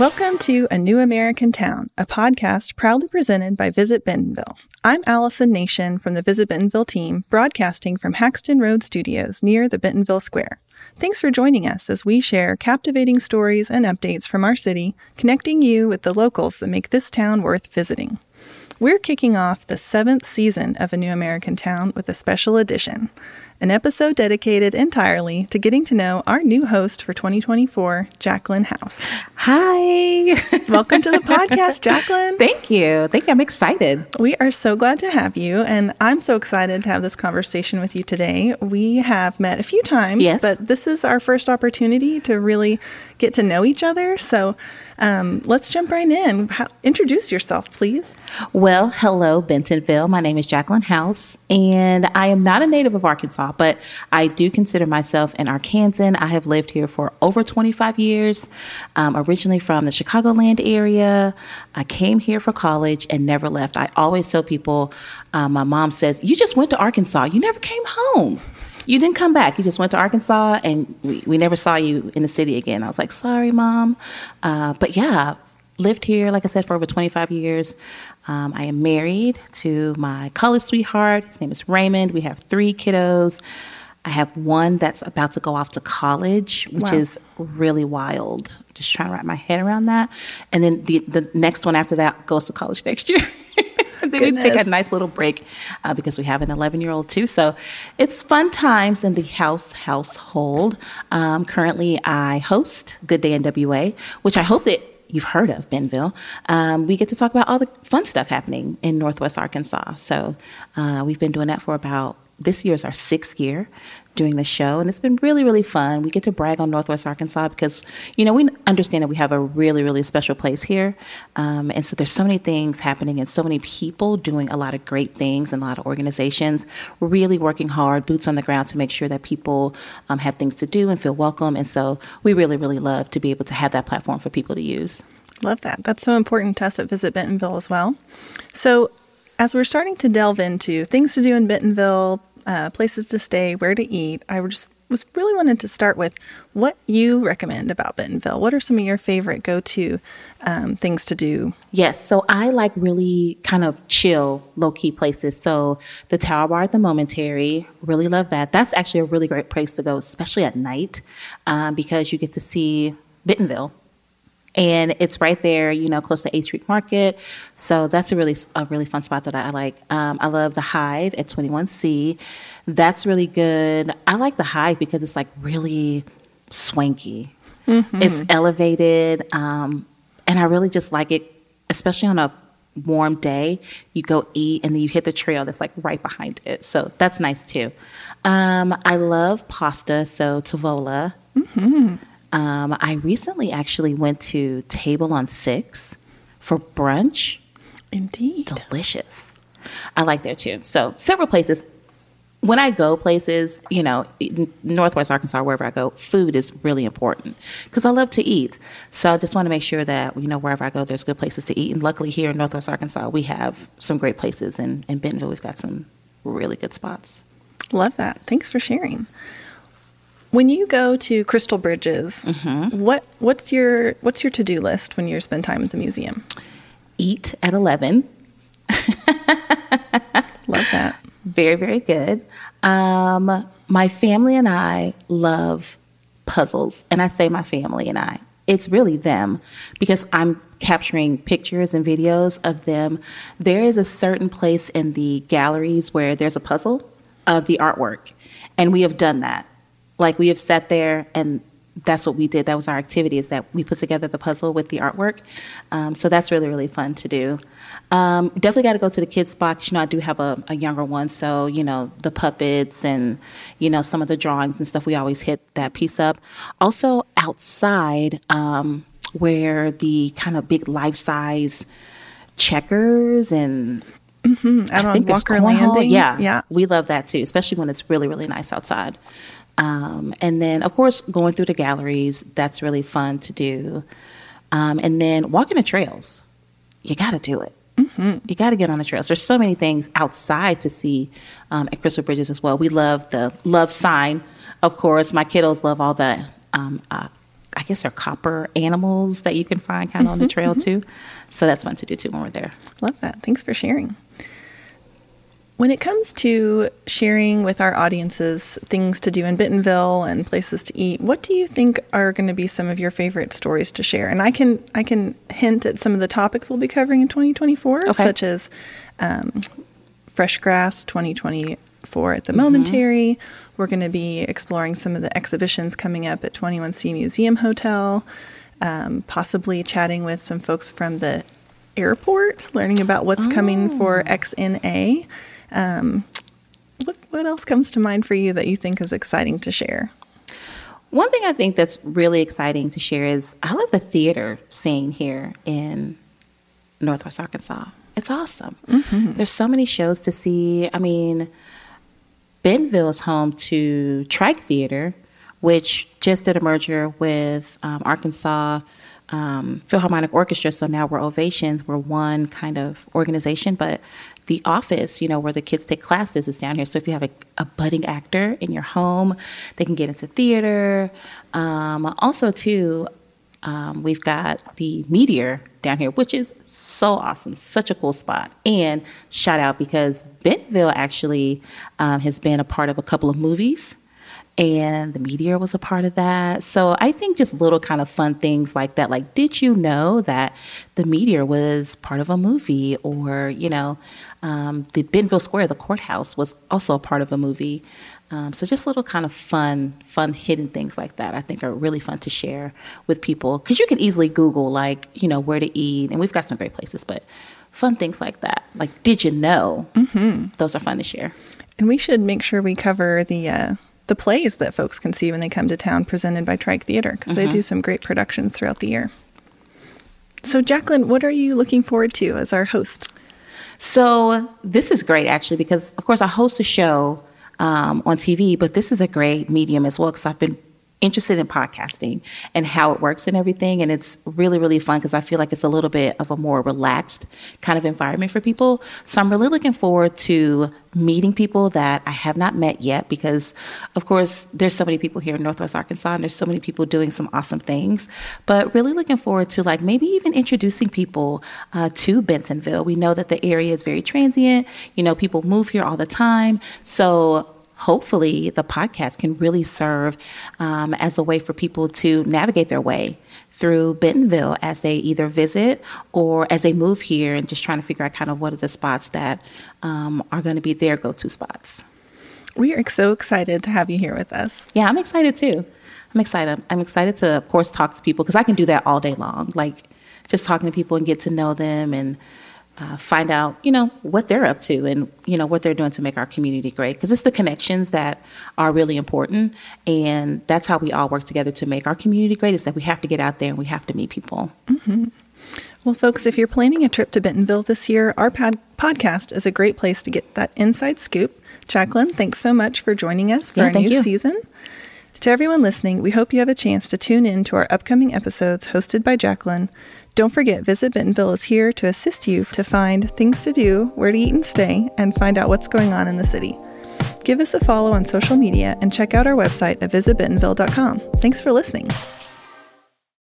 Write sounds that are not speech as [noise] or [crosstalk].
Welcome to A New American Town, a podcast proudly presented by Visit Bentonville. I'm Allison Nation from the Visit Bentonville team, broadcasting from Haxton Road Studios near the Bentonville Square. Thanks for joining us as we share captivating stories and updates from our city, connecting you with the locals that make this town worth visiting. We're kicking off the seventh season of A New American Town with a special edition an episode dedicated entirely to getting to know our new host for 2024, Jaclyn House. Hi. [laughs] Welcome to the podcast, Jaclyn. Thank you. Thank you. I'm excited. We are so glad to have you, and I'm so excited to have this conversation with you today. We have met a few times, yes. but this is our first opportunity to really get to know each other. So um, let's jump right in. How, introduce yourself, please. Well, hello, Bentonville. My name is Jaclyn House, and I am not a native of Arkansas, but I do consider myself an Arkansan. I have lived here for over 25 years, um, originally from the Chicagoland area. I came here for college and never left. I always tell people, uh, my mom says, You just went to Arkansas, you never came home you didn't come back. You just went to Arkansas, and we, we never saw you in the city again. I was like, sorry, mom. Uh, but yeah, lived here, like I said, for over 25 years. Um, I am married to my college sweetheart. His name is Raymond. We have three kiddos. I have one that's about to go off to college, which wow. is really wild. Just trying to wrap my head around that. And then the, the next one after that goes to college next year. [laughs] then we take a nice little break uh, because we have an 11 year old too. So it's fun times in the house household. Um, currently, I host Good Day NWA, which I hope that you've heard of Benville, Um, we get to talk about all the fun stuff happening in Northwest Arkansas. So uh, we've been doing that for about this year is our sixth year doing the show, and it's been really, really fun. We get to brag on Northwest Arkansas because, you know, we understand that we have a really, really special place here. Um, and so there's so many things happening and so many people doing a lot of great things and a lot of organizations really working hard, boots on the ground to make sure that people um, have things to do and feel welcome. And so we really, really love to be able to have that platform for people to use. Love that. That's so important to us at Visit Bentonville as well. So, as we're starting to delve into things to do in Bentonville, uh, places to stay, where to eat, I just was really wanted to start with what you recommend about Bentonville. What are some of your favorite go to um, things to do? Yes, so I like really kind of chill, low key places. So the Tower Bar at the Momentary, really love that. That's actually a really great place to go, especially at night, um, because you get to see Bentonville and it's right there, you know, close to 8th Street Market. So that's a really a really fun spot that I like. Um, I love the Hive at 21C. That's really good. I like the Hive because it's like really swanky. Mm-hmm. It's elevated, um, and I really just like it, especially on a warm day. You go eat, and then you hit the trail that's like right behind it. So that's nice too. Um, I love pasta, so Tavola. Mm-hmm. Um, I recently actually went to Table on Six for brunch. Indeed. Delicious. I like there too. So, several places. When I go places, you know, Northwest Arkansas, wherever I go, food is really important because I love to eat. So I just want to make sure that, you know, wherever I go, there's good places to eat. And luckily here in Northwest Arkansas, we have some great places. And in Bentonville, we've got some really good spots. Love that. Thanks for sharing. When you go to Crystal Bridges, mm-hmm. what what's your what's your to do list when you spend time at the museum? Eat at eleven. [laughs] Love that. Very very good. Um, my family and I love puzzles, and I say my family and I. It's really them because I'm capturing pictures and videos of them. There is a certain place in the galleries where there's a puzzle of the artwork, and we have done that like we have sat there and that's what we did. That was our activity is that we put together the puzzle with the artwork. Um, so that's really, really fun to do. Um, definitely got to go to the kids box. You know, I do have a, a, younger one. So, you know, the puppets and, you know, some of the drawings and stuff, we always hit that piece up. Also outside, um, where the kind of big life size checkers and Mm-hmm. Out I think Walker Landing. Yeah, yeah, we love that too, especially when it's really, really nice outside. Um, and then, of course, going through the galleries, that's really fun to do. Um, and then walking the trails, you got to do it. Mm-hmm. You got to get on the trails. There's so many things outside to see um, at Crystal Bridges as well. We love the love sign, of course. My kiddos love all the um, uh, I guess they're copper animals that you can find kind of on the trail too. So that's fun to do too when we're there. Love that. Thanks for sharing. When it comes to sharing with our audiences things to do in Bentonville and places to eat, what do you think are going to be some of your favorite stories to share? And I can I can hint at some of the topics we'll be covering in 2024, okay. such as um, Fresh Grass 2024 at the mm-hmm. Momentary. We're going to be exploring some of the exhibitions coming up at 21C Museum Hotel. Um, possibly chatting with some folks from the airport, learning about what's oh. coming for oh. XNA. Um, what, what else comes to mind for you that you think is exciting to share? One thing I think that's really exciting to share is I love the theater scene here in Northwest Arkansas. It's awesome. Mm-hmm. There's so many shows to see. I mean, Bentonville is home to Trike Theatre, which just did a merger with um, Arkansas um, Philharmonic Orchestra. So now we're Ovations. We're one kind of organization, but the office, you know, where the kids take classes is down here. So if you have a, a budding actor in your home, they can get into theater. Um, also, too, um, we've got the Meteor down here, which is so awesome, such a cool spot. And shout out because Bentonville actually um, has been a part of a couple of movies and the meteor was a part of that. So I think just little kind of fun things like that. Like, did you know that the meteor was part of a movie? Or, you know, um, the Bentonville Square, the courthouse, was also a part of a movie. Um, so just little kind of fun, fun hidden things like that. I think are really fun to share with people because you can easily Google like you know where to eat, and we've got some great places, but fun things like that. Like, did you know? Mm-hmm. Those are fun to share. And we should make sure we cover the uh, the plays that folks can see when they come to town presented by Trike Theatre because mm-hmm. they do some great productions throughout the year. So, Jaclyn, what are you looking forward to as our host? So, this is great actually because, of course, I host a show um, on TV, but this is a great medium as well because I've been interested in podcasting and how it works and everything. And it's really, really fun because I feel like it's a little bit of a more relaxed kind of environment for people. So I'm really looking forward to meeting people that I have not met yet because, of course, there's so many people here in Northwest Arkansas and there's so many people doing some awesome things. But really looking forward to like maybe even introducing people uh, to Bentonville. We know that the area is very transient. You know, people move here all the time. So hopefully the podcast can really serve um, as a way for people to navigate their way through Bentonville as they either visit or as they move here and just trying to figure out kind of what are the spots that um, are going to be their go to spots. We are so excited to have you here with us. Yeah, I'm excited too. I'm excited. I'm excited to, of course, talk to people because I can do that all day long. Like just talking to people and get to know them and uh, find out, you know, what they're up to and, you know, what they're doing to make our community great. Because it's the connections that are really important. And that's how we all work together to make our community great is that we have to get out there and we have to meet people. Mm-hmm. Well, folks, if you're planning a trip to Bentonville this year, our pod- podcast is a great place to get that inside scoop. Jaclyn, thanks so much for joining us for yeah, our new you. season. To everyone listening, we hope you have a chance to tune in to our upcoming episodes hosted by Jaclyn. Don't forget, Visit Bentonville is here to assist you to find things to do, where to eat and stay, and find out what's going on in the city. Give us a follow on social media and check out our website at visitbentonville.com. Thanks for listening.